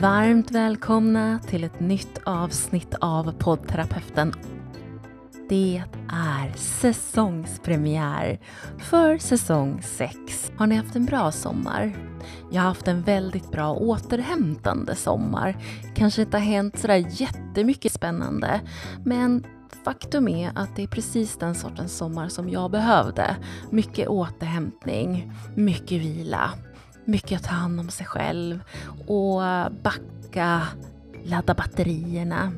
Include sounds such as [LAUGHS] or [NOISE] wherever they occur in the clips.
Varmt välkomna till ett nytt avsnitt av poddterapeuten. Det är säsongspremiär för säsong 6. Har ni haft en bra sommar? Jag har haft en väldigt bra återhämtande sommar. Kanske inte har hänt sådär jättemycket spännande, men faktum är att det är precis den sortens sommar som jag behövde. Mycket återhämtning, mycket vila mycket att ta hand om sig själv och backa, ladda batterierna.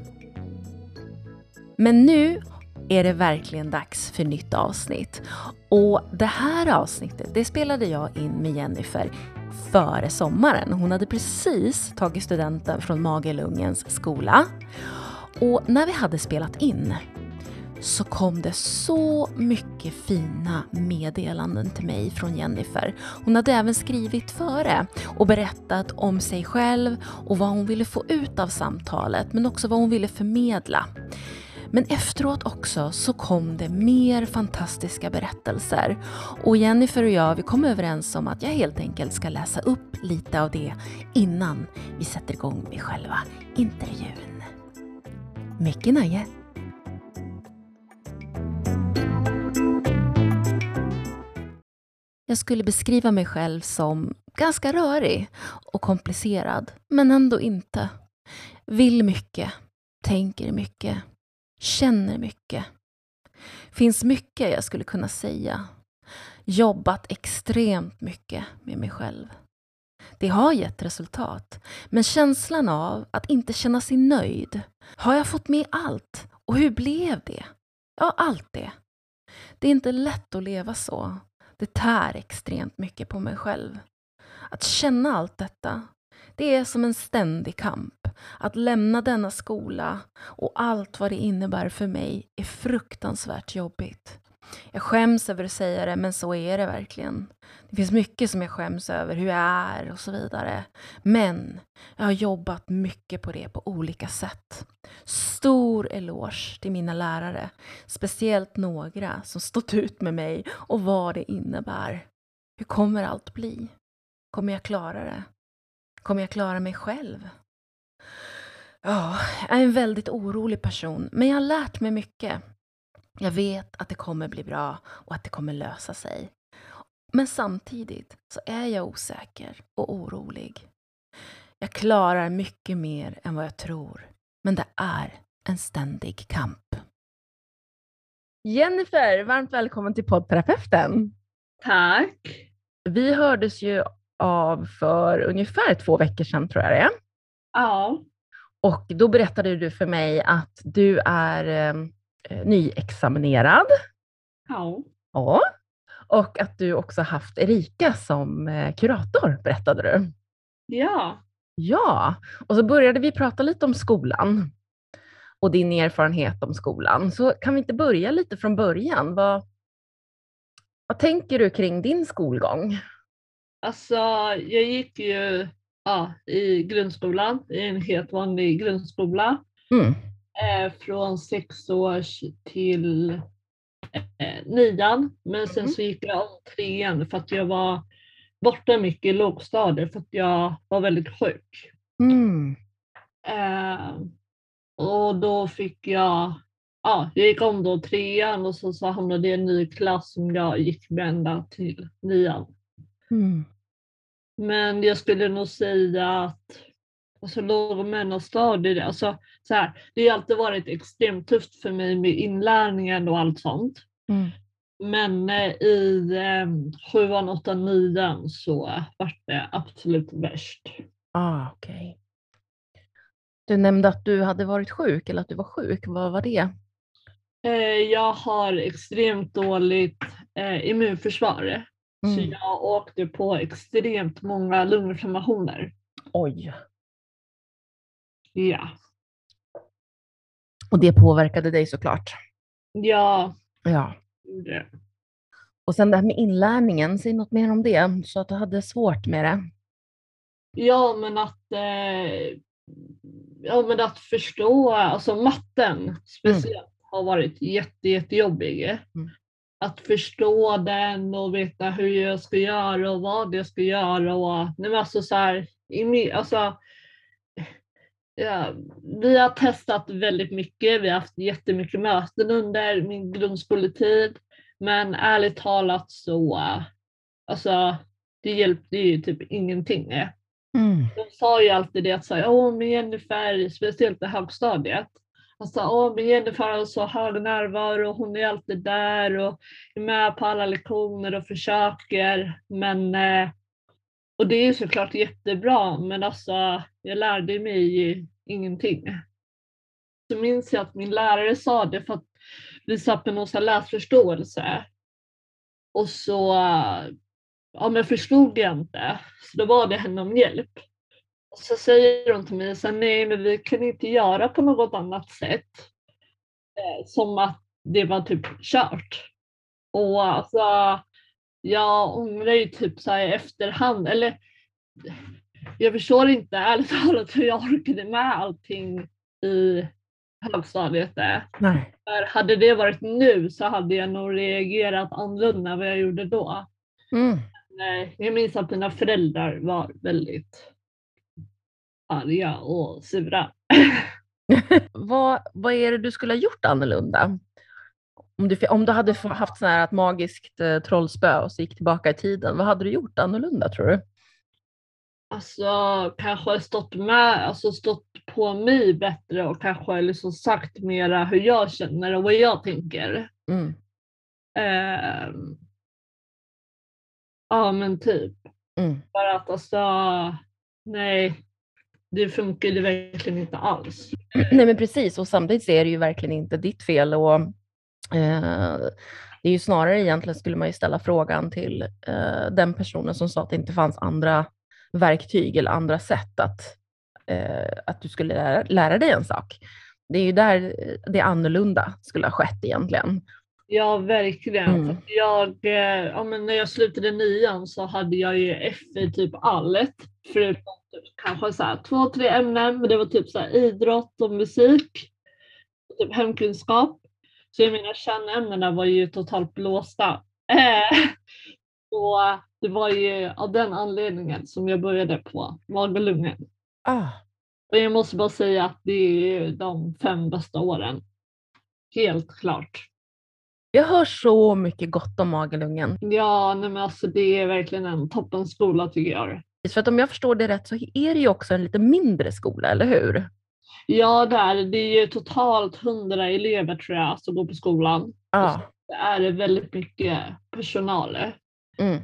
Men nu är det verkligen dags för nytt avsnitt. Och det här avsnittet, det spelade jag in med Jennifer före sommaren. Hon hade precis tagit studenten från Magelungens skola. Och när vi hade spelat in så kom det så mycket fina meddelanden till mig från Jennifer. Hon hade även skrivit före och berättat om sig själv och vad hon ville få ut av samtalet, men också vad hon ville förmedla. Men efteråt också så kom det mer fantastiska berättelser. Och Jennifer och jag, vi kom överens om att jag helt enkelt ska läsa upp lite av det innan vi sätter igång med själva intervjun. Mycket nöje! Jag skulle beskriva mig själv som ganska rörig och komplicerad, men ändå inte. Vill mycket, tänker mycket, känner mycket. Finns mycket jag skulle kunna säga. Jobbat extremt mycket med mig själv. Det har gett resultat, men känslan av att inte känna sig nöjd. Har jag fått med allt? Och hur blev det? Ja, allt det. Det är inte lätt att leva så. Det tär extremt mycket på mig själv. Att känna allt detta, det är som en ständig kamp. Att lämna denna skola och allt vad det innebär för mig är fruktansvärt jobbigt. Jag skäms över att säga det, men så är det verkligen. Det finns mycket som jag skäms över, hur jag är och så vidare. Men jag har jobbat mycket på det på olika sätt. Stor eloge till mina lärare, speciellt några som stått ut med mig och vad det innebär. Hur kommer allt bli? Kommer jag klara det? Kommer jag klara mig själv? Ja, jag är en väldigt orolig person, men jag har lärt mig mycket. Jag vet att det kommer bli bra och att det kommer lösa sig. Men samtidigt så är jag osäker och orolig. Jag klarar mycket mer än vad jag tror, men det är en ständig kamp. Jennifer, varmt välkommen till poddterapeuten. Tack. Vi hördes ju av för ungefär två veckor sedan tror jag det är. Ja. Och då berättade du för mig att du är eh, nyexaminerad. Ja. Ja. Och att du också haft Erika som eh, kurator, berättade du. Ja. Ja, och så började vi prata lite om skolan och din erfarenhet om skolan. Så kan vi inte börja lite från början? Vad, vad tänker du kring din skolgång? Alltså, jag gick ju ja, i grundskolan, i en helt vanlig grundskola. Mm. Eh, från sex års till eh, nian. Men sen Mm. så gick jag om trean för att jag var borta mycket i lågstadiet för att jag var väldigt sjuk. Mm. Eh, och då fick jag, ja, jag gick om då trean och så, så hamnade jag i en ny klass som jag gick med ända till nian. Mm. Men jag skulle nog säga att alltså, låg och mellanstadiet, alltså, så här, det har alltid varit extremt tufft för mig med inlärningen och allt sånt. Mm. Men eh, i eh, sjuan, åttan, nian så var det absolut värst. Ah, okej. Du nämnde att du hade varit sjuk, eller att du var sjuk. Vad var det? Eh, jag har extremt dåligt eh, immunförsvar. Så Mm. jag åkte på extremt många lunginflammationer. Oj. Ja, Och det påverkade dig såklart. ja Ja. det. Och sen det här med inlärningen, säg något mer om det, så att du hade svårt med det. Ja, men att, eh, ja, men att förstå, alltså matten speciellt har varit jätte, jättejobbig. Mm. Att förstå den och veta hur jag ska göra och vad jag ska göra. Och, nej, men alltså så här, i alltså, ja, vi har testat väldigt mycket. Vi har haft jättemycket möten under min grundskoletid. Men ärligt talat så, alltså det hjälpte ju typ ingenting. Mm. De sa ju alltid det att säga, åh men Jennifer, speciellt i högstadiet. Alltså, åh men Jennifer har så hög närvaro, hon är alltid där och är med på alla lektioner och försöker. Men, eh, och det är såklart jättebra, men alltså jag lärde mig ingenting. Så minns jag att min lärare sa det för att vi satt med någon läsförståelse. Och så ja, men förstod jag inte. Så då var det henne om hjälp. Och så säger hon till mig så här, nej men vi kan inte göra på något annat sätt. Eh, som att det var typ kört. Och alltså, jag ångrar ju typ så här i efterhand, eller jag förstår inte ärligt talat hur jag orkade med allting i högstadiet. Där. Nej. För hade det varit nu så hade jag nog reagerat annorlunda vad jag gjorde då. Mm. Nej, jag minns att mina föräldrar var väldigt arga och sura. [LAUGHS] vad, vad är det du skulle ha gjort annorlunda? Om du, om du hade haft sån här ett magiskt eh, trollspö och så gick tillbaka i tiden, vad hade du gjort annorlunda tror du? Alltså kanske stått med, alltså stått på mig bättre och kanske liksom sagt mera hur jag känner och vad jag tänker. Mm. Eh, ja men typ. Mm. För att alltså, nej, det funkar ju verkligen inte alls. Nej men precis, och samtidigt så är det ju verkligen inte ditt fel. Och, det är ju snarare egentligen skulle man ju ställa frågan till eh, den personen som sa att det inte fanns andra verktyg eller andra sätt att, eh, att du skulle lära, lära dig en sak. Det är ju där det annorlunda skulle ha skett egentligen. Ja, verkligen. Mm. Jag, eh, ja, men när jag slutade nian så hade jag ju F i typ allt. Förutom typ, kanske så här, två, tre ämnen. Men det var typ så här, idrott och musik. Och typ hemkunskap. Så mina kärnämnena var ju totalt blåsta. Eh, [LAUGHS] och det var ju av den anledningen som jag började på Magalungen. Ah, Och jag måste bara säga att det är de fem bästa åren. Helt klart. jag hör så mycket gott om Magalungen. Ja, nej men alltså det är verkligen en toppenskola tycker jag. För att om jag förstår det rätt så är det ju också en lite mindre skola, eller hur? Ja, det är det. är ju totalt 100 elever tror jag som går på skolan. Ja. Det är väldigt mycket personal. Mm.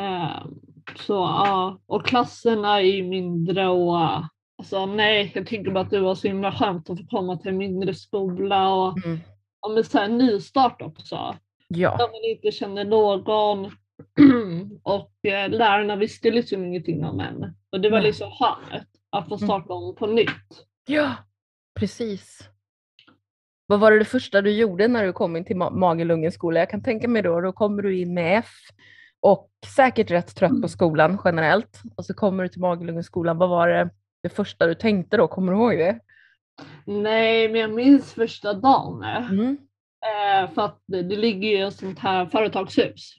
Ehm, Så ja, och klasserna är ju mindre och alltså nej, jag tycker bara att det var så himla skönt att få komma till en mindre skola och Mm. ja, men så här, nystart också. Ja. Där man inte känner någon [CLEARS THROAT] och eh, lärarna visste liksom ingenting om en. Och det var liksom skönt att få Mm. starta om på nytt. Ja, precis. Vad var det, det första du gjorde när du kom in till Ma- Magelungens skola? Jag kan tänka mig då, då kommer du in med F och säkert rätt trött på skolan generellt. Och så kommer du till Magelungens skolan. Vad var det, det första du tänkte då? Kommer du ihåg det? Nej, men jag minns första dagen. Mm. Eh, för att det, det ligger ju ett sånt här företagshus.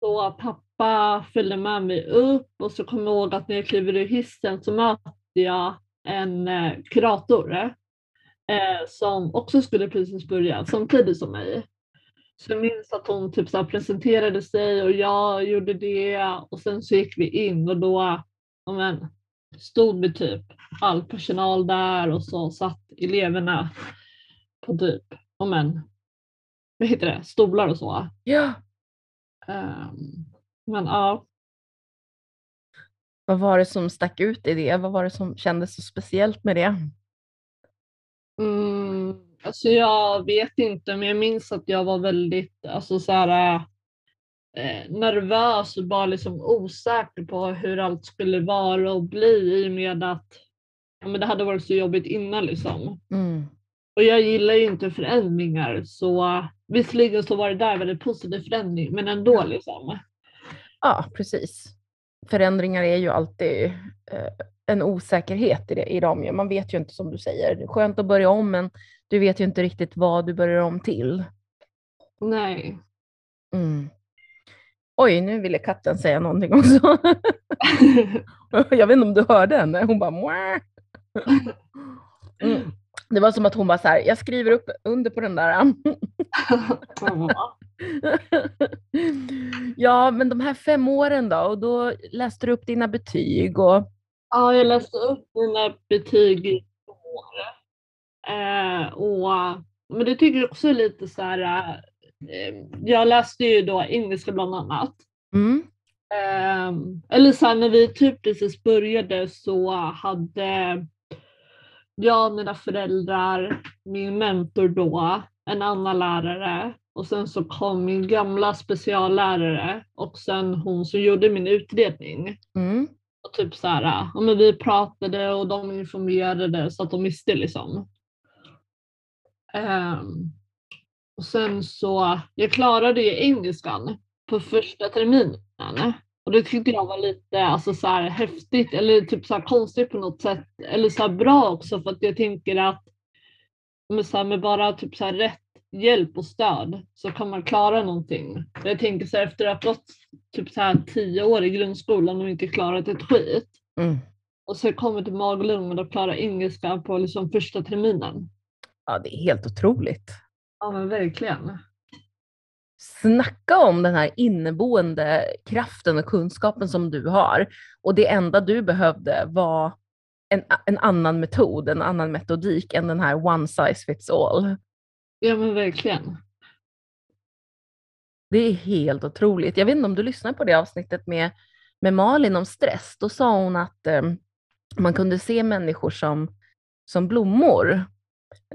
Så pappa följde med mig upp och så kommer jag ihåg att när jag kliver ur hissen så möter jag en eh, kurator eh, som också skulle precis börja samtidigt som mig. Så jag minns att hon typ så presenterade sig och jag gjorde det och sen så gick vi in och då men, stod vi typ all personal där och så satt eleverna på typ, men, vad heter det, stolar och så. Ja. Ehm, men ja, Vad var det som stack ut i det? Vad var det som kändes så speciellt med det? mm, alltså jag vet inte men jag minns att jag var väldigt alltså så här, eh, nervös och bara liksom osäker på hur allt skulle vara och bli i och med att ja, men det hade varit så jobbigt innan liksom. Mm. Och jag gillar ju inte förändringar så visserligen så var det där väldigt positiv förändring men ändå liksom. Ja, precis. Förändringar är ju alltid eh, en osäkerhet i, det, i dem. Man vet ju inte som du säger. Det är skönt att börja om men du vet ju inte riktigt vad du börjar om till. Nej. Mm. Oj, nu ville katten säga någonting också. [LAUGHS] Jag vet inte om du hörde henne. Hon bara Mwah! Mm. Det var som att hon var så här, jag skriver upp under på den där. [LAUGHS] [LAUGHS] ja, men de här fem åren då, och då läste du upp dina betyg och... Ja, jag läste upp mina betyg i år. Eh, och, men det tycker jag också är lite så här, eh, jag läste ju då engelska bland annat. Mm. Eh, eller så här, när vi typ precis började så hade jag, mina föräldrar, min mentor då, en annan lärare och sen så kom min gamla speciallärare och sen hon som gjorde min utredning. Mm. Och typ så här, ja, men vi pratade och de informerade så att de visste liksom. Um, och sen så, jag klarade ju engelskan på första terminen. Och det tyckte jag var lite alltså, så här, häftigt eller typ så här, konstigt på något sätt. Eller så här, bra också för att jag tänker att med, så här, med bara typ så här, rätt hjälp och stöd så kan man klara någonting. Jag tänker så här, efter att ha gått typ så här, tio år i grundskolan och inte klarat ett skit. Mm. Och så kommer till maglugn och klarar engelska på liksom första terminen. Ja, det är helt otroligt. Ja men verkligen. Snacka om den här inneboende kraften och kunskapen som du har. Och det enda du behövde var en, en annan metod, en annan metodik än den här one size fits all. Ja men verkligen. Det är helt otroligt. Jag vet inte om du lyssnade på det avsnittet med, med Malin om stress. Då sa hon att eh, man kunde se människor som, som blommor.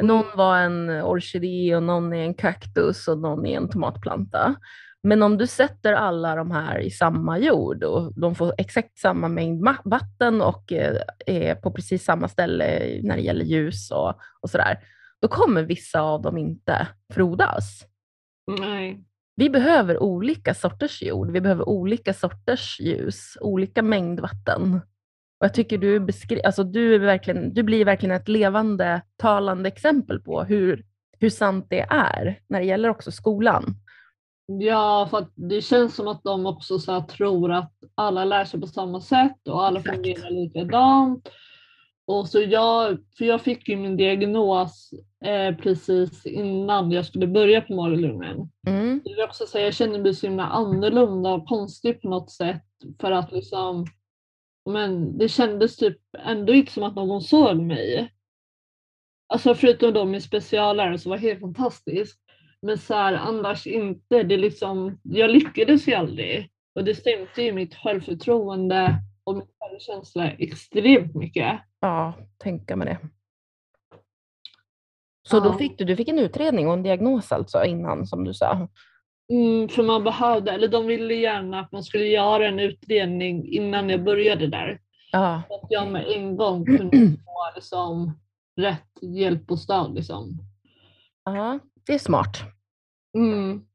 Någon var en orkidé och någon är en kaktus och någon är en tomatplanta. Men om du sätter alla de här i samma jord och de får exakt samma mängd vatten och eh, är på precis samma ställe när det gäller ljus och, och sådär, då kommer vissa av dem inte frodas. Nej. Vi behöver olika sorters jord, vi behöver olika sorters ljus, olika mängd vatten. Och jag tycker du, beskri- alltså du, är verkligen, du blir verkligen ett levande, talande exempel på hur, hur sant det är när det gäller också skolan. Ja, för det känns som att de också så tror att alla lär sig på samma sätt och alla Exakt. fungerar likadant. Och så jag, för jag fick ju min diagnos eh, precis innan jag skulle börja på Magalungen. Mm. Jag vill också säga, jag känner mig så himla annorlunda och konstig på något sätt för att liksom, men det kändes typ ändå inte som att någon såg mig. Alltså förutom då min speciallärare som var helt fantastisk. Men så här, annars inte. Det liksom, jag lyckades ju aldrig. Och det stämde ju mitt självförtroende och min självkänsla extremt mycket. Ja, tänka mig det. Så då Ja. fick du, du fick en utredning och en diagnos alltså innan som du sa? Mm, för man behövde, eller de ville gärna att man skulle göra en utredning innan jag började där. Ja, Så att jag med en gång kunde [CLEARS THROAT] få liksom, rätt hjälp och stöd. Liksom. ja det är smart. Mm.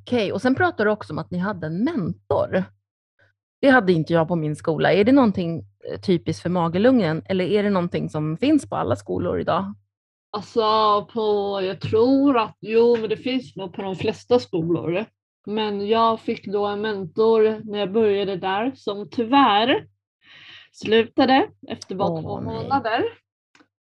Okej, och sen pratar du också om att ni hade en mentor. Det hade inte jag på min skola. Är det någonting eh, typiskt för Magelungen eller är det någonting som finns på alla skolor idag? Alltså på, jag tror att, jo men det finns nog på de flesta skolor. Men jag fick då en mentor när jag började där som tyvärr slutade efter bara Åh, två månader.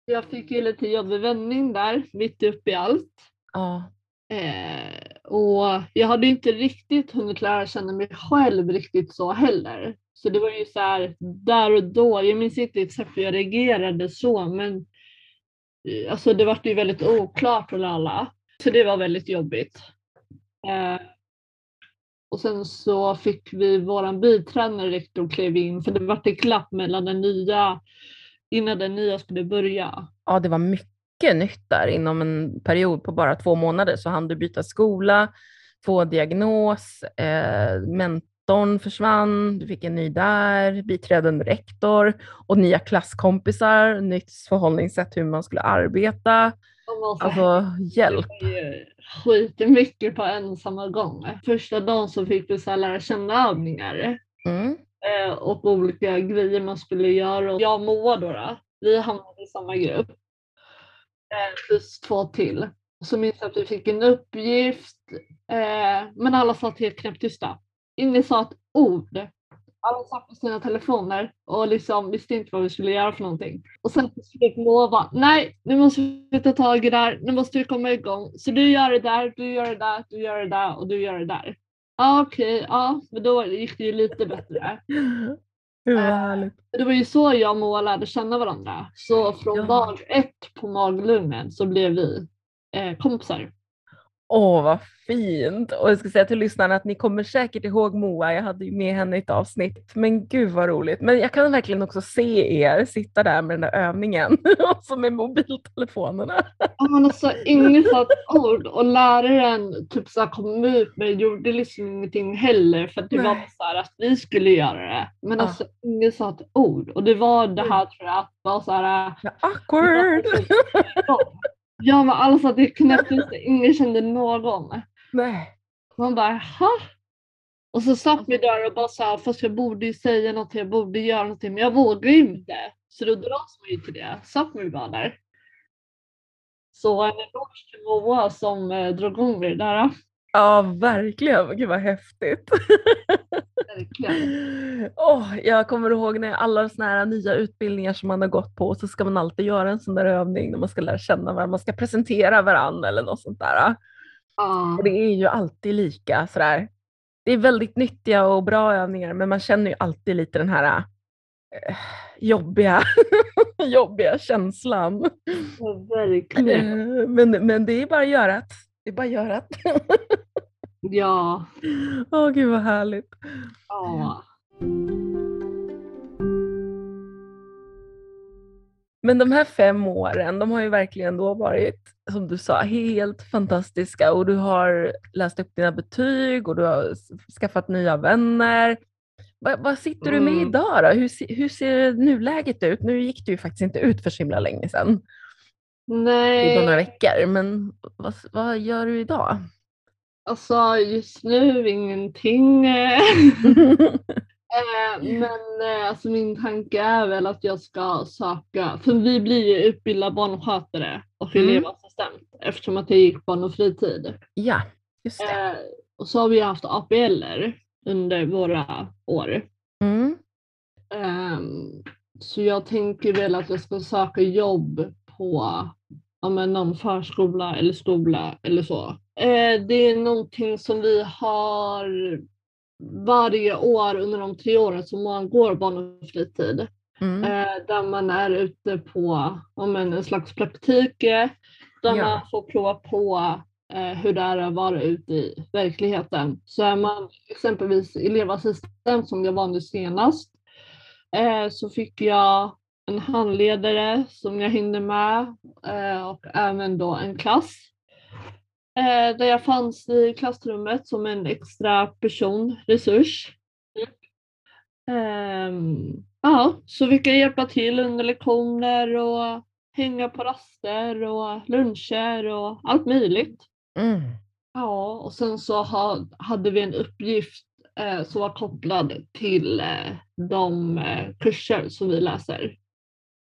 Jag fick ju lite jobbig vändning där mitt uppe i allt. Ja, Eh, och jag hade inte riktigt hunnit lära känna mig själv riktigt så heller. Så det var ju så här där och då, jag minns inte exakt hur jag reagerade så men eh, alltså det var ju väldigt oklart för alla. Så det var väldigt jobbigt. Eh, och sen så fick vi våran biträdande rektor klev in för det var ett glapp mellan den nya innan den nya skulle börja. ja, det var mycket nytt där inom en period på bara två månader. Så hann du byta skola, få diagnos, eh, mentorn försvann, du fick en ny där, biträdande rektor och nya klasskompisar, nytt förhållningssätt hur man skulle arbeta. Alltså hjälp. Det var skitmycket på en samma gång. Första dagen så fick vi så lära känna övningar Mm. eh, och olika grejer man skulle göra. Och jag och Moa då, då vi hamnade i samma grupp. Plus två till. Så minns jag att vi fick en uppgift eh, men alla satt helt knäpptysta. Ingen sa ett ord. alla satt på sina telefoner och liksom visste inte vad vi skulle göra för någonting. Och sen fick slut lova, nej nu måste vi ta tag i det här, nu måste vi komma igång. Så du gör det där, du gör det där, du gör det där och du gör det där. Ja okej, okay, ja men då gick det ju lite bättre. Det var härligt. Det var ju så jag och Moa lärde känna varandra. Så från ja. dag ett på Maglugnen så blev vi eh, kompisar. Åh, vad fint! Och jag ska säga till lyssnarna att ni kommer säkert ihåg Moa, jag hade ju med henne i ett avsnitt. Men gud vad roligt. Men jag kan verkligen också se er sitta där med den där övningen, också [LAUGHS] med mobiltelefonerna. Ja, men alltså inget satt ord och läraren typ så kom ut men gjorde liksom ingenting heller för det Nej. var så att vi skulle göra det. Men ja. alltså inget sa ett ord och det var det här tror jag att var så här. Awkward! [LAUGHS] Ja men alltså det knäpptes, ingen kände någon. Nej. Man bara ha? Och så satt vi där och bara sa fast jag borde ju säga något, jag borde göra någonting men jag vågar ju inte. Så då dras man ju till det. Satt vi bara där. Så en eloge till Moa som eh, drog igång det där. Ja verkligen, gud vad häftigt. [LAUGHS] Oh, jag kommer ihåg när alla såna här nya utbildningar som man har gått på så ska man alltid göra en sån där övning när man ska lära känna varandra, man ska presentera varandra eller något sånt där. Ah. Och det är ju alltid lika sådär. Det är väldigt nyttiga och bra övningar men man känner ju alltid lite den här äh, jobbiga, [LAUGHS] jobbiga känslan. Ja, verkligen. Eh, men, men det är bara att göra det. är bara att göra [LAUGHS] Ja. Åh gud vad härligt. Ja. Men de här fem åren, de har ju verkligen då varit, som du sa, helt fantastiska och du har läst upp dina betyg och du har skaffat nya vänner. Vad, vad sitter du med mm. idag då? Hur, hur ser nuläget ut? Nu gick du ju faktiskt inte ut för så himla länge sedan. Nej. Det några veckor, men vad, vad gör du idag? Alltså just nu ingenting. [LAUGHS] Eh, [LAUGHS] men eh, alltså min tanke är väl att jag ska söka, för vi blir ju utbildade barnskötare och mm. elevassistent eftersom att jag gick barn och fritid. Ja, just det. Eh, och så har vi haft APLer under våra år. Mm. Um, så jag tänker väl att jag ska söka jobb på ja, någon förskola eller skola eller så. Eh, det är någonting som vi har varje år under de tre åren som man går barn och fritid. Mm. Eh, där man är ute på om en slags praktik där ja. man får prova på eh, hur det är att vara ute i verkligheten. Så är man exempelvis elevassistent som jag var nu senast så fick jag en handledare som jag hinner med och även då en klass. Eh, där jag fanns i klassrummet som en extra person, resurs. Um, ja, så fick jag hjälpa till under lektioner och hänga på raster och luncher och allt möjligt. Mm. Ja, och sen så ha, hade vi en uppgift eh, som var kopplad till eh, de eh, kurser som vi läser.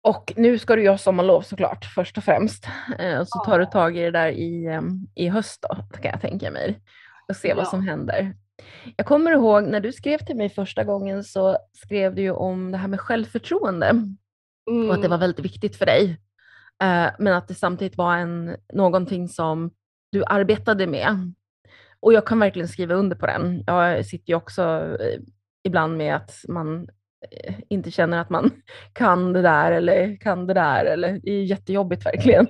Och nu ska du göra sommarlov såklart först och främst. Eh, så tar du tag i det där i, ehm, i höst då, kan jag tänka mig. Och se ja. vad som händer. Jag kommer ihåg när du skrev till mig första gången så skrev du ju om det här med självförtroende. Mm. Och att det var mm. väldigt viktigt för dig. Eh, men att det samtidigt var en, någonting som du arbetade med. Och jag kan verkligen skriva under på den. Jag sitter ju också eh, ibland med att man inte känner att man [LAUGHS] kan det där eller kan det där. Eller, det är jättejobbigt verkligen.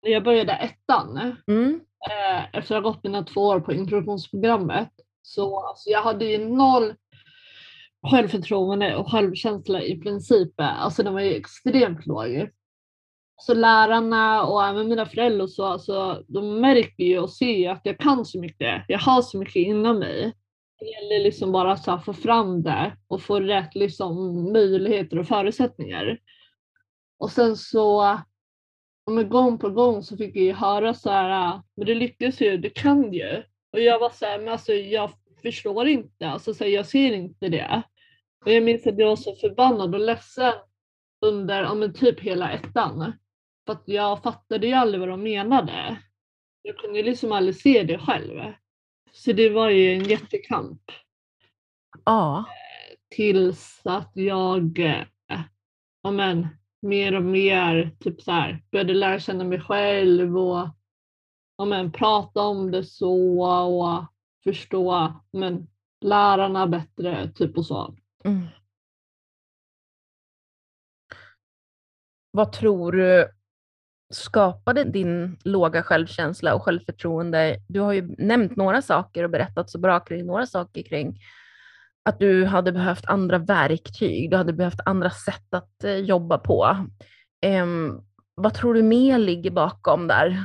Jag började ettan mm. Eh, efter att ha gått mina två år på introduktionsprogrammet. Så alltså, jag hade ju noll självförtroende och självkänsla i princip. Alltså den var ju extremt låg. Så lärarna och även mina föräldrar så, alltså, de märker ju och ser att jag kan så mycket. Jag har så mycket inom mig. Det gäller liksom bara att få fram det och få rätt liksom, möjligheter och förutsättningar. Och sen så men gång på gång så fick jag ju höra så här, men du lyckas ju, du kan ju. Och jag var så här, men alltså jag förstår inte, alltså så här, jag ser inte det. Och jag minns att jag var så förbannad och ledsen under ja, men typ hela ettan. För att jag fattade ju aldrig vad de menade. Jag kunde liksom aldrig se det själv. Så det var ju en jättekamp. Ja. tills att jag eh, ja, men, mer och mer typ så här, började lära känna mig själv och ja, men, prata om det så och förstå men, lärarna bättre typ och så. Mm. Vad tror du skapade din låga självkänsla och självförtroende? Du har ju nämnt några saker och berättat så bra kring några saker kring att du hade behövt andra verktyg, du hade behövt andra sätt att eh, jobba på. Um, vad tror du mer ligger bakom där?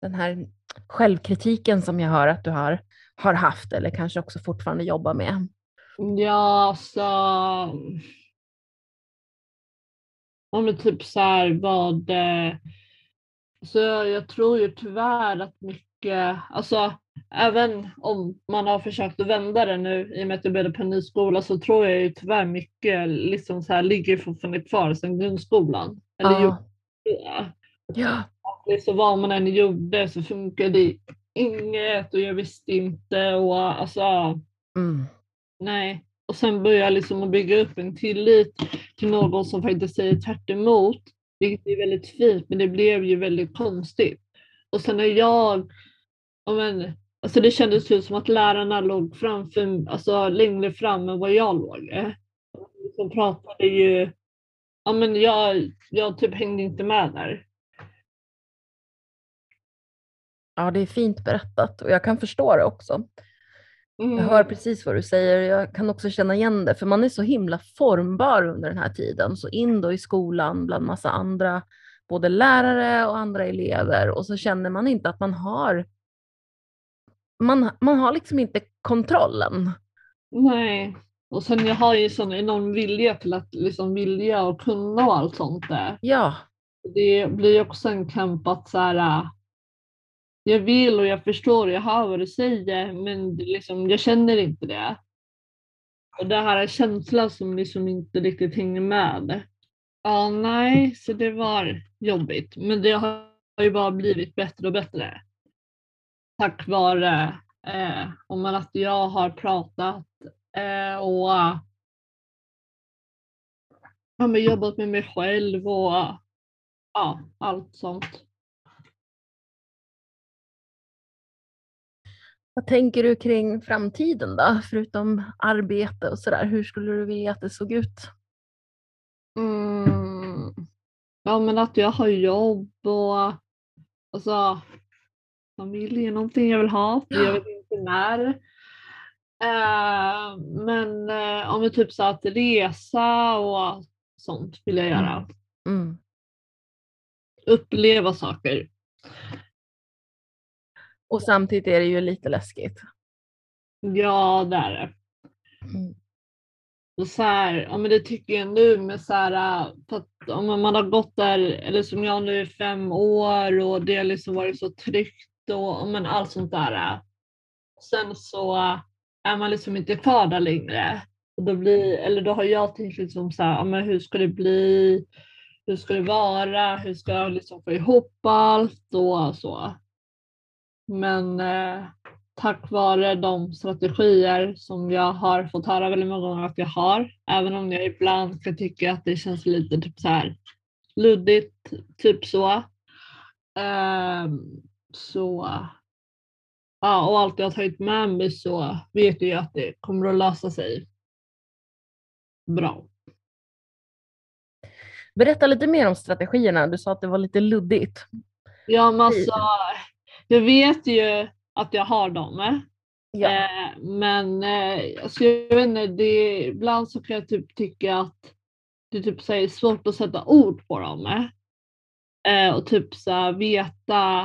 Den här självkritiken som jag hör att du har, har haft eller kanske också fortfarande jobbar med. Ja, så om det typ så här vad så jag tror ju tyvärr att mycket, alltså även om man har försökt att vända det nu i och med att det blev på en ny skola så tror jag ju tyvärr mycket liksom så här ligger fortfarande kvar sedan grundskolan. Eller Ja. gjorde. Ja. Så vad man än gjorde så funkade det inget och jag visste inte och alltså Mm. nej. Och sen börja liksom att bygga upp en tillit till någon som faktiskt säger tvärt emot, vilket är väldigt fint, men det blev ju väldigt konstigt. Och sen när jag, men, alltså det kändes ju som att lärarna låg framför, alltså längre fram än vad jag låg. De pratade ju, ja men jag, jag typ hängde inte med där. ja, det är fint berättat och jag kan förstå det också. Mm. Jag hör precis vad du säger. Jag kan också känna igen det, för man är så himla formbar under den här tiden. Så in då i skolan bland massa andra, både lärare och andra elever och så känner man inte att man har man, man har liksom inte kontrollen. Nej. Och sen jag har ju sån enorm vilja till att liksom vilja och kunna och allt sånt där. Ja, Det blir också en kamp att så här, jag vill och jag förstår och jag hör vad du säger men liksom, jag känner inte det. Och det här är känslan som liksom inte riktigt hänger med. Ja, nej, så det var jobbigt. Men det har ju bara blivit bättre och bättre. Tack vare eh, om att jag har pratat eh, och ja, men jobbat med mig själv och ja, allt sånt. Vad tänker du kring framtiden då? Förutom arbete och sådär, hur skulle du vilja att det såg ut? Mm. Ja men att jag har jobb och alltså familj är någonting jag vill ha. för Jag vet inte när. Eh, men eh, om vi typ så att resa och sånt vill jag göra. Mm. Uppleva saker. Och samtidigt är det ju lite läskigt. Ja det är det. Mm. Och så här, ja men det tycker jag nu med så här, om man har gått där, eller som jag nu i fem år och det har liksom varit så tryggt och men allt sånt där. Sen så är man liksom inte kvar där längre. Och då, blir, eller då har jag tänkt liksom så här, ja, men hur ska det bli? Hur ska det vara? Hur ska jag liksom få ihop allt och så. Men eh, tack vare de strategier som jag har fått höra väldigt många gånger att jag har, även om jag ibland kan tycka att det känns lite typ så här luddigt, typ så. Ehm, så ja, och allt jag har tagit med mig så vet jag att det kommer att lösa sig bra. Berätta lite mer om strategierna. Du sa att det var lite luddigt. Ja, men alltså, jag vet ju att jag har dem. Ja. Eh, men eh, alltså, jag vet inte, det, ibland så kan jag typ tycka att det typ så här är svårt att sätta ord på dem. Eh, och typ så här veta,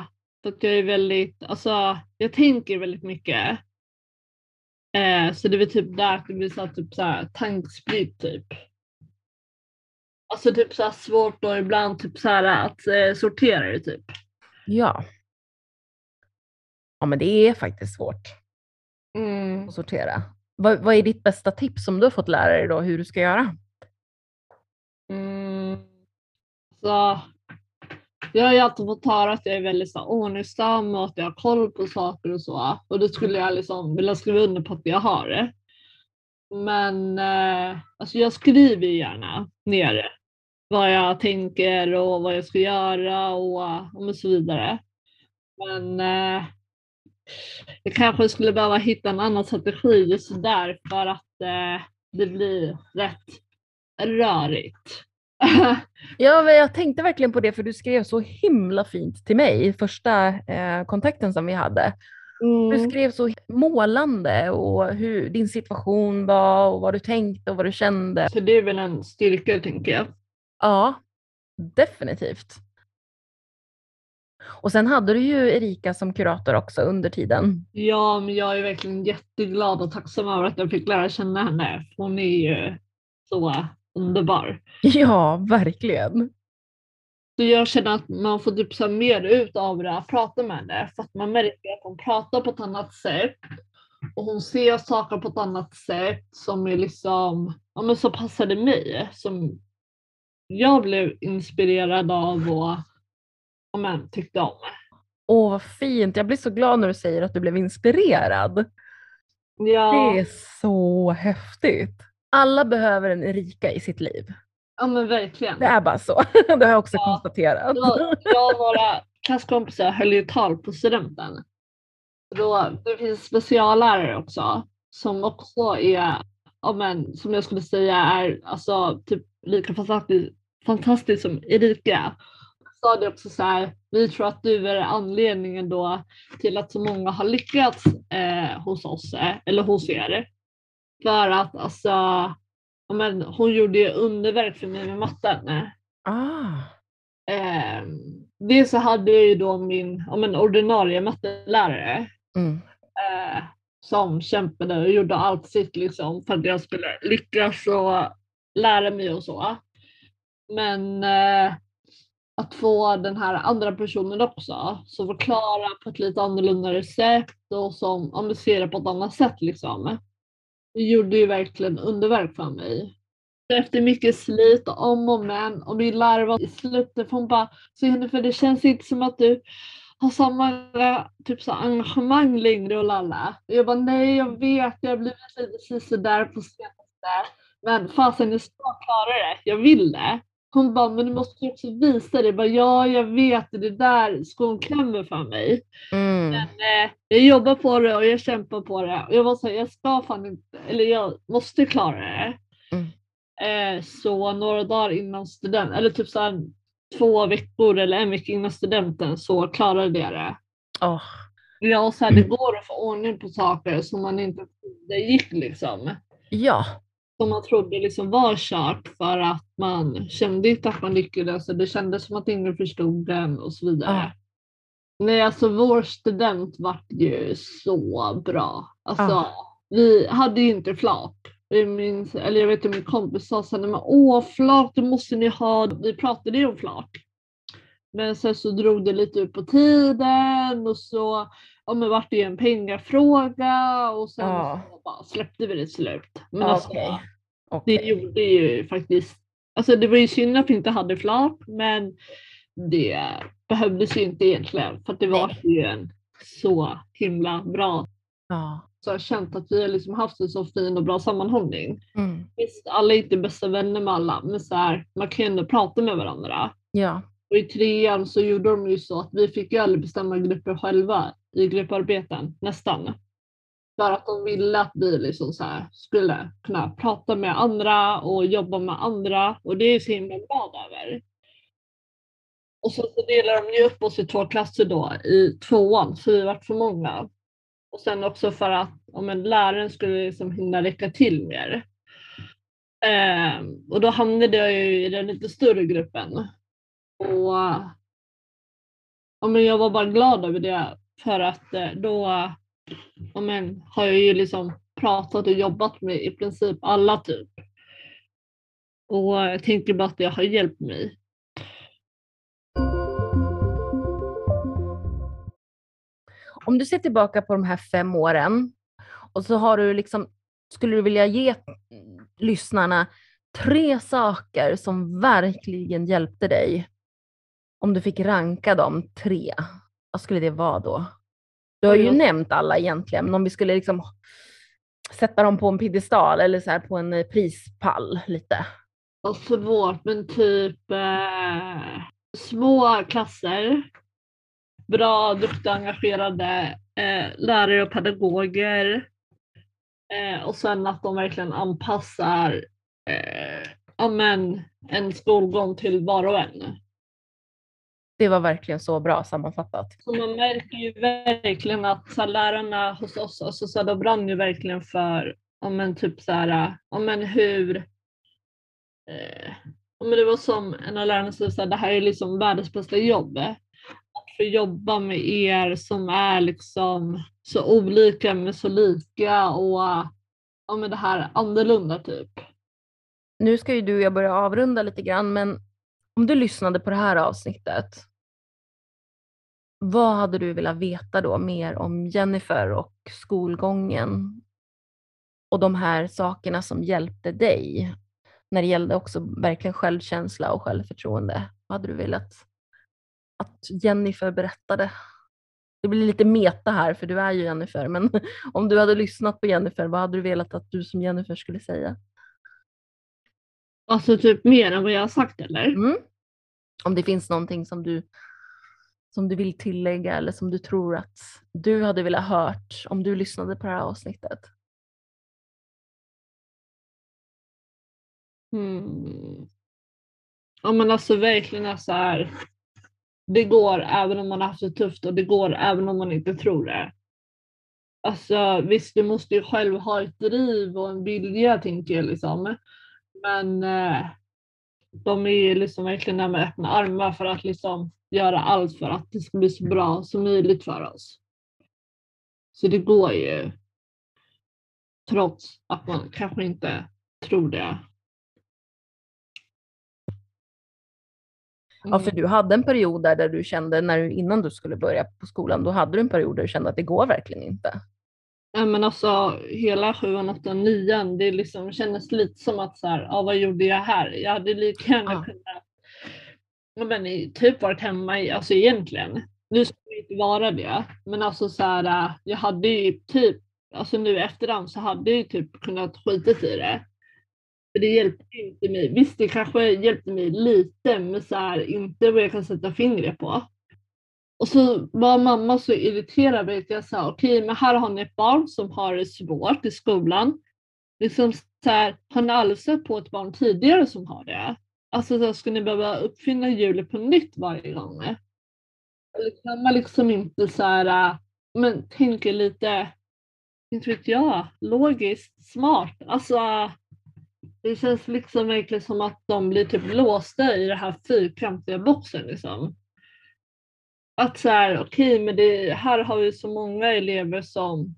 att jag är väldigt, alltså jag tänker väldigt mycket. Eh, så det är typ där att det blir så här, typ så här tankspritt typ. Alltså typ så svårt och ibland typ så att eh, sortera det typ. ja. Ja, men det är faktiskt svårt Mm. att sortera. Vad, vad är ditt bästa tips som du har fått lära dig då, hur du ska göra? Mm. Så, jag har ju alltid fått höra att jag är väldigt så ordningsam och att jag har koll på saker och så. Och det skulle jag liksom vilja skriva under på att jag har det. Men eh, alltså jag skriver gärna ner vad jag tänker och vad jag ska göra och, och så vidare. Men eh, jag kanske skulle behöva hitta en annan strategi just där för att eh, det blir rätt rörigt. [LAUGHS] ja, men jag tänkte verkligen på det för du skrev så himla fint till mig i första eh, kontakten som vi hade. Mm. Du skrev så målande och hur din situation var och vad du tänkte och vad du kände. Så det är väl en styrka tänker jag. Ja, definitivt. Och sen hade du ju Erika som kurator också under tiden. Ja, men jag är verkligen jätteglad och tacksam över att jag fick lära känna henne. Hon är ju så underbar. [LAUGHS] Ja, verkligen. Så jag känner att man får typ så mer ut av det, att prata med henne. För att man märker att hon pratar på ett annat sätt. Och hon ser saker på ett annat sätt som är liksom, ja men så passade mig. Som jag blev inspirerad av och men, tyckte om. Åh vad fint, jag blir så glad när du säger att du blev inspirerad. Ja. Det är så häftigt. Alla behöver en Erika i sitt liv. Ja men verkligen. Det är bara så. [LAUGHS] Det har jag också ja. konstaterat. Jag och några klasskompisar höll ju tal på studenten. Då, det finns speciallärare också som också är, ja, men, som jag skulle säga är alltså, typ lika fantastiskt, fantastiskt som Erika. Sa det också så här, vi tror att du är anledningen då till att så många har lyckats eh, hos oss eh, eller hos er. För att alltså, men hon gjorde ju underverk för mig med matten. Ah. Eh, dels så hade jag ju då min om en ordinarie mattelärare mm. eh, som kämpade och gjorde allt sitt liksom för att jag skulle lyckas och lära mig och så. Men eh, att få den här andra personen också som förklarar på ett lite annorlunda sätt och som ja, ser det på ett annat sätt liksom. Det gjorde ju verkligen underverk för mig. Efter mycket slit om och men och min lärare var i slutet för hon bara så för det känns inte som att du har samma typ så engagemang längre och lalla. Jag bara nej jag vet jag har blivit lite sådär på senaste men fasen jag ska klara det, jag vill det. Hon bara, men du måste också visa det. Jag bara, ja, jag vet det, det där skon klämmer för mig. Mm. Men eh, jag jobbar på det och jag kämpar på det. Och jag var så här, jag ska fan inte, eller jag måste klara det. Mm. Eh, så några dagar innan studenten, eller typ så här, två veckor eller en vecka innan studenten så klarade jag det. Oh. Ja, så här, det går att få ordning på saker som man inte det gick liksom. Ja, som man trodde liksom var kört för att man kände inte att man lyckades det kändes som att ingen förstod den och så vidare. Ah. Nej, alltså vår student var ju så bra. Alltså, Ah. vi hade ju inte flak. Minns, eller jag vet att min kompis sa men åh flak, det måste ni ha. Vi pratade ju om flak. Men sen så drog det lite ut på tiden och så ja, men vart det ju en pengafråga och sen Ja. så bara släppte vi det till slut. Men Ja, alltså, okej. det gjorde ju faktiskt, alltså det var ju synd att vi inte hade flak men det behövdes ju inte egentligen för att det var ju en så himla bra. Ja. Så jag har känt att vi har liksom haft en så fin och bra sammanhållning. Mm. Visst, alla är inte bästa vänner med alla men så här, man kan ju ändå prata med varandra. Ja. Och i trean så gjorde de ju så att vi fick ju aldrig bestämma grupper själva i grupparbeten, nästan. För att de ville att vi liksom så här skulle kunna prata med andra och jobba med andra och det är jag så himla glad över. Och så, så delar de ju upp oss i två klasser då i tvåan så vi vart för många. Och sen också för att om en läraren skulle liksom hinna räcka till mer. Ehm, och då hamnade jag ju i den lite större gruppen. Och och men jag var bara glad över det för att eh, då och men, har jag ju liksom pratat och jobbat med i princip alla typ. Och jag tänker bara att det har hjälpt mig. Om du ser tillbaka på de här fem åren och så har du liksom, skulle du vilja ge lyssnarna tre saker som verkligen hjälpte dig? Om du fick ranka dem tre, vad skulle det vara då? Du har ju nämnt alla egentligen, men om vi skulle liksom sätta dem på en piedestal eller så här på en eh, prispall lite? Och svårt, men typ eh, små klasser. Bra, duktiga, engagerade eh, lärare och pedagoger. Eh, och sen att de verkligen anpassar eh, amen, en skolgång till var och en. Det var verkligen så bra sammanfattat. Så man märker ju verkligen att lärarna hos oss, alltså, så de brann ju verkligen för amen, typ så här, amen, hur eh, men det var som en av lärarna sa, så här, det här är liksom världens bästa jobb. Att få jobba med er som är liksom så olika men så lika och ja, det här annorlunda typ. Nu ska ju du och jag börja avrunda lite grann, men om du lyssnade på det här avsnittet, vad hade du velat veta då mer om Jennifer och skolgången? Och de här sakerna som hjälpte dig när det gällde också verkligen självkänsla och självförtroende. Vad hade du velat att Jennifer berättade? Det blir lite meta här, för du är ju Jennifer, men [LAUGHS] om du hade lyssnat på Jennifer, vad hade du velat att du som Jennifer skulle säga? Alltså typ mer än vad jag har sagt eller? Mm. Om det finns någonting som du, som du vill tillägga eller som du tror att du hade velat hört om du lyssnade på det här avsnittet. Mm. Ja men alltså verkligen är så här. Det går även om man har haft det tufft och det går även om man inte tror det. Alltså visst, du måste ju själv ha ett driv och en vilja tänker jag liksom. Men eh, de är liksom verkligen där med öppna armar för att liksom göra allt för att det ska bli så bra som möjligt för oss. Så det går ju. Trots att man kanske inte tror det. Ja, för du hade en period där, där du kände, när du, innan du skulle börja på skolan, då hade du en period där du kände att det går verkligen inte. Ja, men alltså hela sjuan, åttan, nian, det liksom kändes lite som att så här, ja, vad gjorde jag här? Jag hade lika gärna Ja. kunnat ja, men, typ varit hemma, i, alltså egentligen. Nu ska det inte vara det, men alltså så här, jag hade ju typ, alltså nu i efterhand så hade jag ju typ kunnat skita i det. För det hjälpte inte mig. Visst, det kanske hjälpte mig lite, men så här, inte vad jag kan sätta fingret på. Och så var mamma så irriterad att jag sa okej, men här har ni ett barn som har det svårt i skolan. Liksom så här, har ni aldrig sett på ett barn tidigare som har det? Alltså så ska ni behöva uppfinna hjulet på nytt varje gång? Eller liksom, kan man liksom inte så här, äh, men tänka lite, inte vet jag, logiskt, smart. Alltså det känns liksom verkligen som att de blir typ låsta i den här fyrkantiga boxen liksom. Att så här, okej, men det, här har vi så många elever som,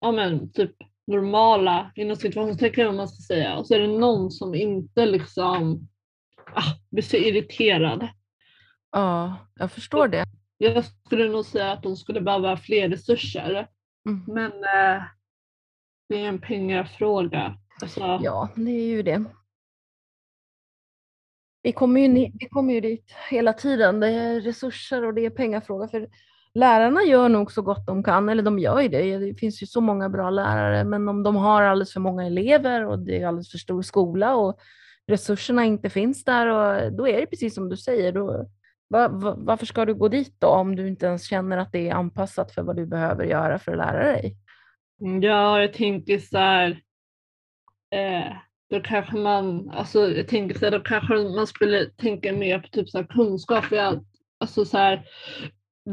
ja men typ normala, inom situationstecken om man ska säga, och så är det någon som inte liksom ah, blir så irriterad. Ja, jag förstår det. Jag skulle nog säga att de skulle behöva fler resurser, Mm. men eh, det är en pengafråga. Alltså, Ja, det är ju det. Vi kommer ju, ni- vi kommer ju dit hela tiden. Det är resurser och det är pengafråga. För lärarna gör nog så gott de kan, eller de gör ju det. Det finns ju så många bra lärare, men om de har alldeles för många elever och det är alldeles för stor skola och resurserna inte finns där, och då är det precis som du säger. Då, va, va, varför ska du gå dit då om du inte ens känner att det är anpassat för vad du behöver göra för att lära dig? Mm, ja, jag tänker så här. Eh, då kanske man, alltså jag tänker så här, då kanske man skulle tänka mer på typ så här kunskap. Jag, alltså så här,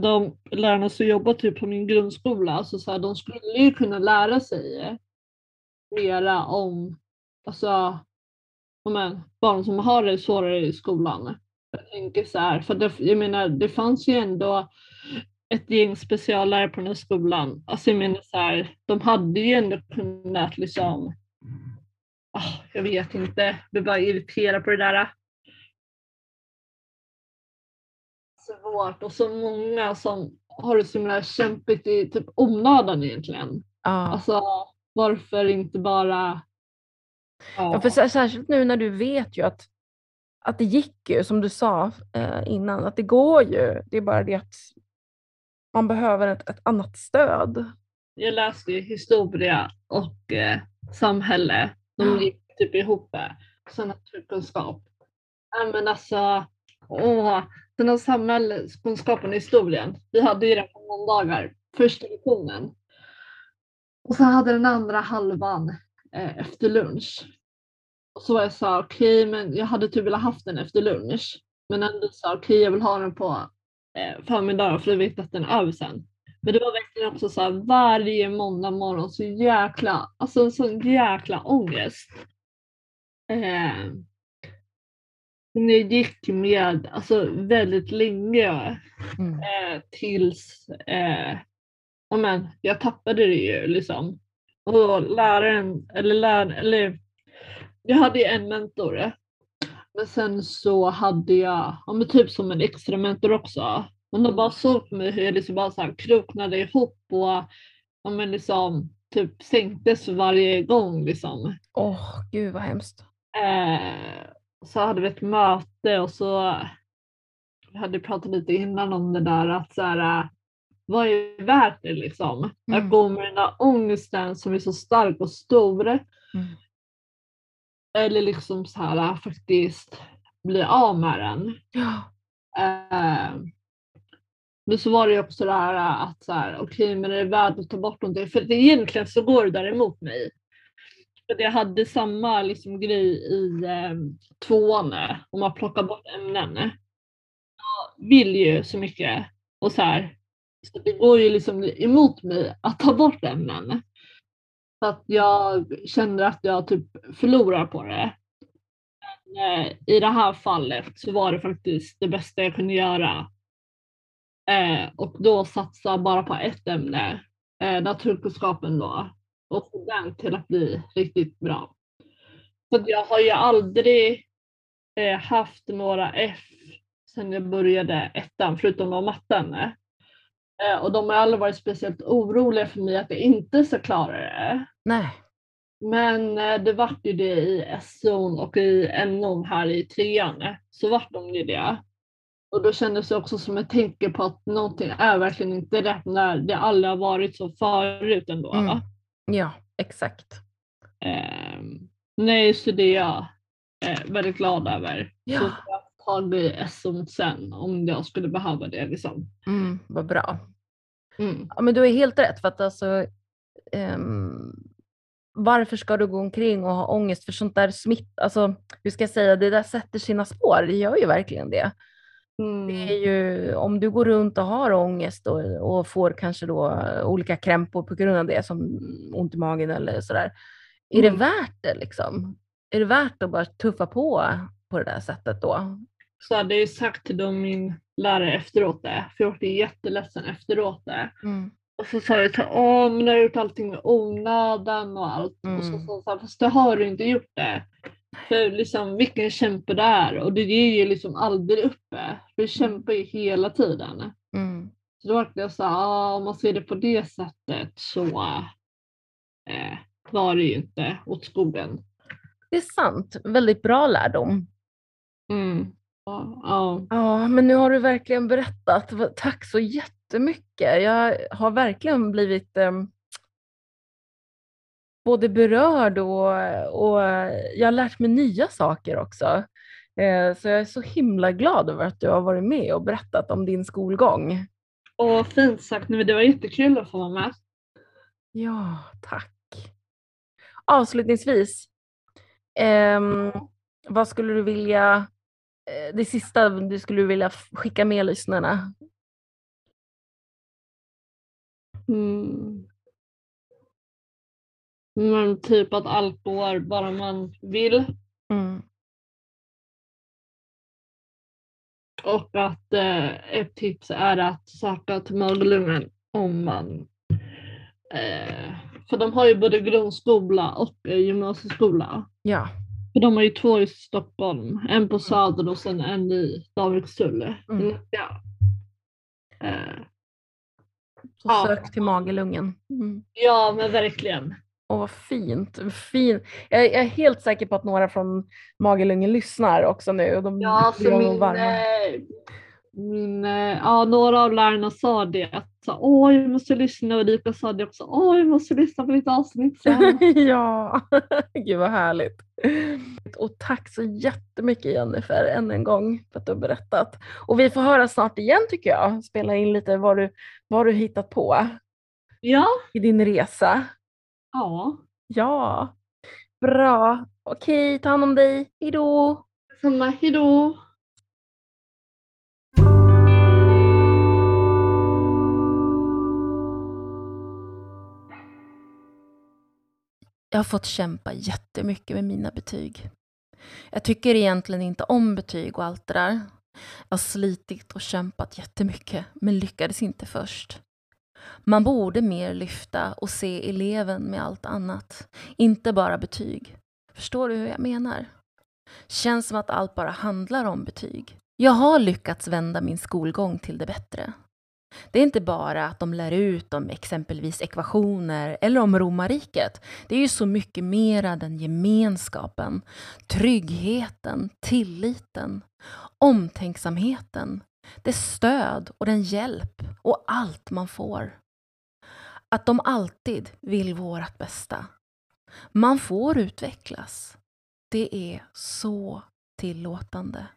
de lärarna som jobbar typ på min grundskola, alltså så här, de skulle ju kunna lära sig mera om, alltså, men, barn som har det svårare i skolan. Jag tänker så här, för det, jag menar, det fanns ju ändå ett gäng speciallärare på den här skolan. Alltså jag menar så här, de hade ju ändå kunnat liksom, ah, jag vet inte, blir bara irriterad på det där. Svårt och så många som har det så himla kämpigt i typ onödan egentligen. Ja. Alltså varför inte bara Ja, för sär- särskilt nu när du vet ju att, att det gick ju, som du sa eh, innan, att det går ju. Det är bara det att man behöver ett, ett annat stöd. jag läste ju historia och eh, samhälle. De gick typ ihop. Så naturkunskap. Ja, men alltså, åh, den här samhällskunskapen och historien. Vi hade ju det på måndagar, första lektionen. Och så hade den andra halvan eh, efter lunch. Och så jag här, okej, men jag hade typ velat haft den efter lunch. Men ändå här, okej, jag vill ha den på eh, förmiddagen för jag vet att den är över sen. Men det var verkligen också så här varje måndag morgon så jäkla, alltså sån jäkla ångest. Eh, jag gick med alltså väldigt länge Mm. eh, tills eh, ja, men, jag tappade det ju liksom. Och läraren, eller läraren, eller jag hade ju en mentor. Men sen så hade jag, ja, men typ som en extra mentor också. Men de bara såg på mig hur jag liksom bara så här kroknade ihop och ja, men liksom typ sänktes för varje gång liksom. Åh, gud vad hemskt. Eh, så hade vi ett möte och så vi hade pratat lite innan om det där att så här, vad är värt det liksom? Mm. Att gå med den där ångesten som är så stark och stor. Mm. Eller liksom så här faktiskt bli av med den. Ja. Eh, men så var det ju också det här att så här, okej men är det värt att ta bort någonting? För det, egentligen så går det där emot mig. För jag hade samma liksom grej i eh, tvåan om man plockar bort ämnen. Jag vill ju så mycket och så här. Så det går ju liksom emot mig att ta bort ämnen. Så att jag känner att jag typ förlorar på det. Men, eh, I det här fallet så var det faktiskt det bästa jag kunde göra. Eh, och då satsa bara på ett ämne, eh, naturkunskapen då. Och få den till att bli riktigt bra. Så jag har ju aldrig eh, haft några F sedan jag började ettan, förutom då matten. Eh, och de har aldrig varit speciellt oroliga för mig att jag inte ska klara det. Nej. Men eh, det vart ju det i SO och i NO här i trean. Så vart de ju det. Och då kändes det också som ett tänke på att någonting är verkligen inte rätt när det aldrig har varit så förut ändå. Mm. Ja, exakt. Eh, nej, så det är jag eh, väldigt glad över. Ja. Så jag ta det i SO sen om jag skulle behöva det. Liksom. Mm, vad bra. Mm. Ja, men du är helt rätt för att alltså ehm, varför ska du gå omkring och ha ångest för sånt där smitt, alltså hur ska jag säga, det där sätter sina spår, det gör ju verkligen det. Det Mm. är ju, om du går runt och har ångest och, och får kanske då olika krämpor på grund av det, som ont i magen eller sådär. Är Mm. det värt det liksom? Är det värt att bara tuffa på på det där sättet då? Så hade jag ju sagt till dem, min lärare efteråt det, för jag var jätteledsen efteråt det. Och så sa jag till åh men du har gjort allting med onödan och allt. Och så Mm. sa han, fast det har du inte gjort det. För liksom vilken kämpe det är och det ger ju liksom aldrig uppe. Du kämpar ju hela tiden. Mm. Så då var jag så här, ah, om man ser det på det sättet så eh, var det ju inte åt skogen. Det är sant, väldigt bra lärdom. Mm. Ja, ja. Ja, men nu har du verkligen berättat. Tack så jättemycket. Jag har verkligen blivit em, både berörd och, och jag har lärt mig nya saker också. Eh, så jag är så himla glad över att du har varit med och berättat om din skolgång. Och fint sagt, men det var jättekul att få vara med. Ja, tack. Avslutningsvis, ehm, vad skulle du vilja, eh, det sista du skulle vilja skicka med lyssnarna? Mm. Men typ att allt går bara man vill. Mm. Och att eh, ett tips är att söka till Mögelungen om man... Eh, för de har ju både grundskola och eh, gymnasieskola. Ja. För de har ju två i Stockholm. En på Söder och sen en i Davikstull. Mm. Ja. Eh, Så Ja. sök till Magelungen. Mm. ja men verkligen. Åh, vad fint. Fin. Jag, är helt säker på att några från Magelungen lyssnar också nu. Och de Ja, för nog min, varma. eh, min, eh, ja, några av lärarna sa det. Att, Åh, jag måste lyssna och Erika sa det också. Åh, jag måste lyssna på ditt avsnitt sen. [LAUGHS] ja, [LAUGHS] gud vad härligt. Och tack så jättemycket Jennifer än en gång för att du har berättat. Och vi får höra snart igen tycker jag. Spela in lite vad du, vad du hittat på Ja, i din resa. Ja. Ja, bra. Okej, ta hand om dig. Hejdå! Samma, hejdå. Jag har fått kämpa jättemycket med mina betyg. Jag tycker egentligen inte om betyg och allt det där. Jag har slitit och kämpat jättemycket, men lyckades inte först. Man borde mer lyfta och se eleven med allt annat, inte bara betyg. Förstår du hur jag menar? Känns som att allt bara handlar om betyg. Jag har lyckats vända min skolgång till det bättre. Det är inte bara att de lär ut om exempelvis ekvationer eller om romarriket. Det är ju så mycket mera den gemenskapen, tryggheten, tilliten, omtänksamheten, det stöd och den hjälp och allt man får. Att de alltid vill vårt bästa. Man får utvecklas. Det är så tillåtande.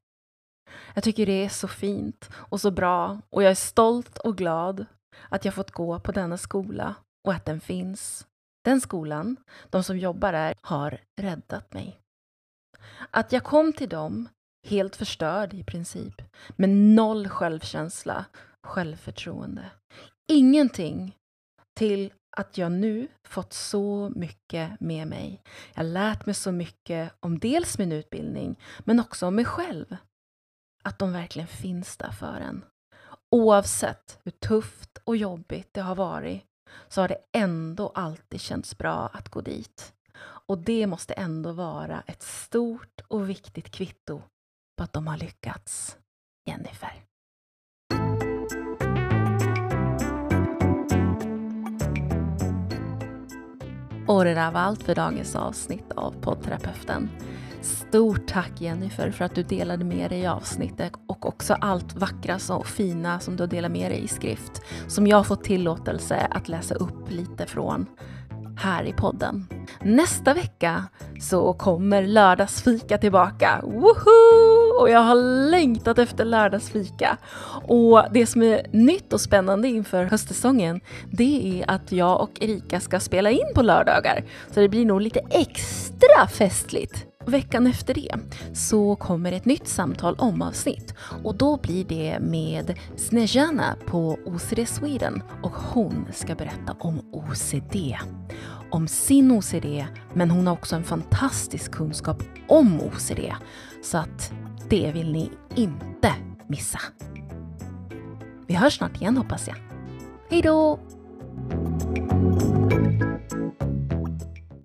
Jag tycker det är så fint och så bra och jag är stolt och glad att jag fått gå på denna skola och att den finns. Den skolan, de som jobbar där, har räddat mig. Att jag kom till dem helt förstörd i princip, med noll självkänsla, självförtroende. Ingenting till att jag nu fått så mycket med mig. Jag har lärt mig så mycket om dels min utbildning, men också om mig själv att de verkligen finns där för en. Oavsett hur tufft och jobbigt det har varit så har det ändå alltid känts bra att gå dit. Och det måste ändå vara ett stort och viktigt kvitto på att de har lyckats. Jennifer. Och det där var allt för dagens avsnitt av poddterapeuten. Stort tack Jennifer för att du delade med dig i avsnittet och också allt vackra och fina som du har delat med dig i skrift som jag har fått tillåtelse att läsa upp lite från här i podden. Nästa vecka så kommer lördagsfika tillbaka. Woho! Och jag har längtat efter lördagsfika. Och det som är nytt och spännande inför höstsäsongen det är att jag och Erika ska spela in på lördagar. Så det blir nog lite extra festligt veckan efter det så kommer ett nytt samtal om avsnitt och då blir det med Snejana på OCD Sweden och hon ska berätta om OCD. Om sin OCD, men hon har också en fantastisk kunskap om OCD. Så att det vill ni inte missa. Vi hörs snart igen hoppas jag. Hej då!